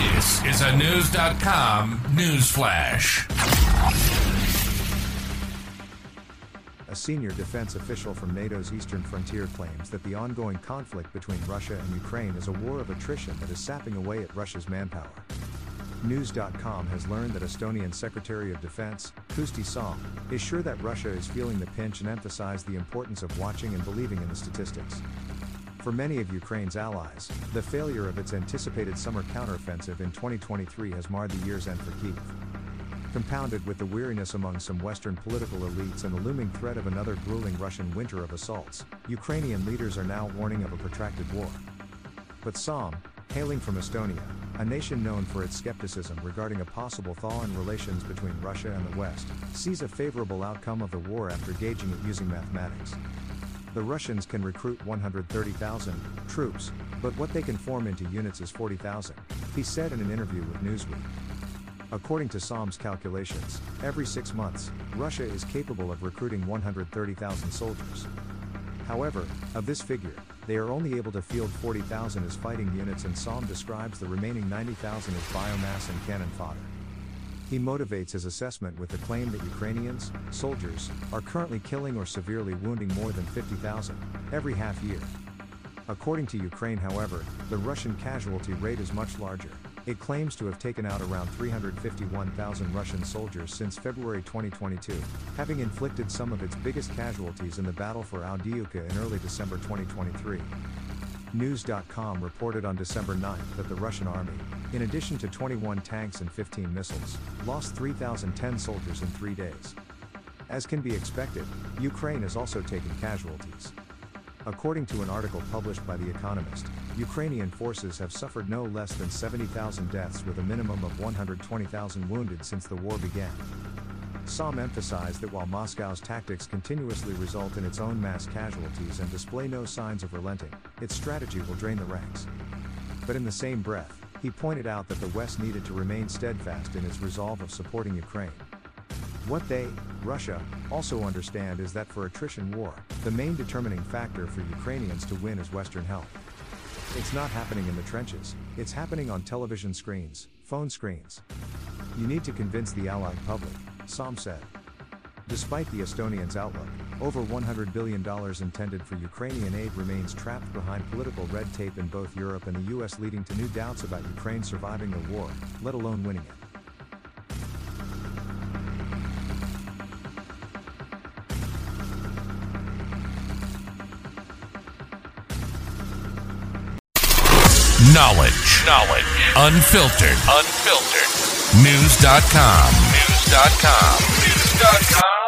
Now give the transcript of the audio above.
This is a News.com news flash. A senior defense official from NATO's eastern frontier claims that the ongoing conflict between Russia and Ukraine is a war of attrition that is sapping away at Russia's manpower. News.com has learned that Estonian Secretary of Defense, Kusti Salm, is sure that Russia is feeling the pinch and emphasized the importance of watching and believing in the statistics. For many of Ukraine's allies, the failure of its anticipated summer counteroffensive in 2023 has marred the year's end for Kiev compounded with the weariness among some Western political elites and the looming threat of another grueling Russian winter of assaults, Ukrainian leaders are now warning of a protracted war. But Salm, hailing from Estonia, a nation known for its skepticism regarding a possible thaw in relations between Russia and the West, sees a favorable outcome of the war after gauging it using mathematics. The Russians can recruit 130,000 troops, but what they can form into units is 40,000, he said in an interview with Newsweek. According to Salm's calculations, every six months, Russia is capable of recruiting 130,000 soldiers. However, of this figure, they are only able to field 40,000 as fighting units and Salm describes the remaining 90,000 as biomass and cannon fodder. He motivates his assessment with the claim that Ukrainians, soldiers, are currently killing or severely wounding more than 50,000 every half year. According to Ukraine, however, the Russian casualty rate is much larger. It claims to have taken out around 351,000 Russian soldiers since February 2022, having inflicted some of its biggest casualties in the battle for Avdiivka in early December 2023. News.com reported on December 9 that the Russian army, in addition to 21 tanks and 15 missiles, lost 3,010 soldiers in three days. As can be expected, Ukraine has also taken casualties. According to an article published by The Economist, Ukrainian forces have suffered no less than 70,000 deaths with a minimum of 120,000 wounded since the war began. Salm emphasized that while Moscow's tactics continuously result in its own mass casualties and display no signs of relenting, its strategy will drain the ranks. But in the same breath, he pointed out that the West needed to remain steadfast in its resolve of supporting Ukraine. What they, Russia, also understand is that for attrition war, the main determining factor for Ukrainians to win is Western help. It's not happening in the trenches, it's happening on television screens, phone screens. You need to convince the Allied public, Salm said. Despite the Estonians' outlook, over $100 billion intended for Ukrainian aid remains trapped behind political red tape in both Europe and the US, leading to new doubts about Ukraine surviving the war, let alone winning it. Knowledge. Knowledge. Unfiltered. Unfiltered. News.com. News.com. News.com.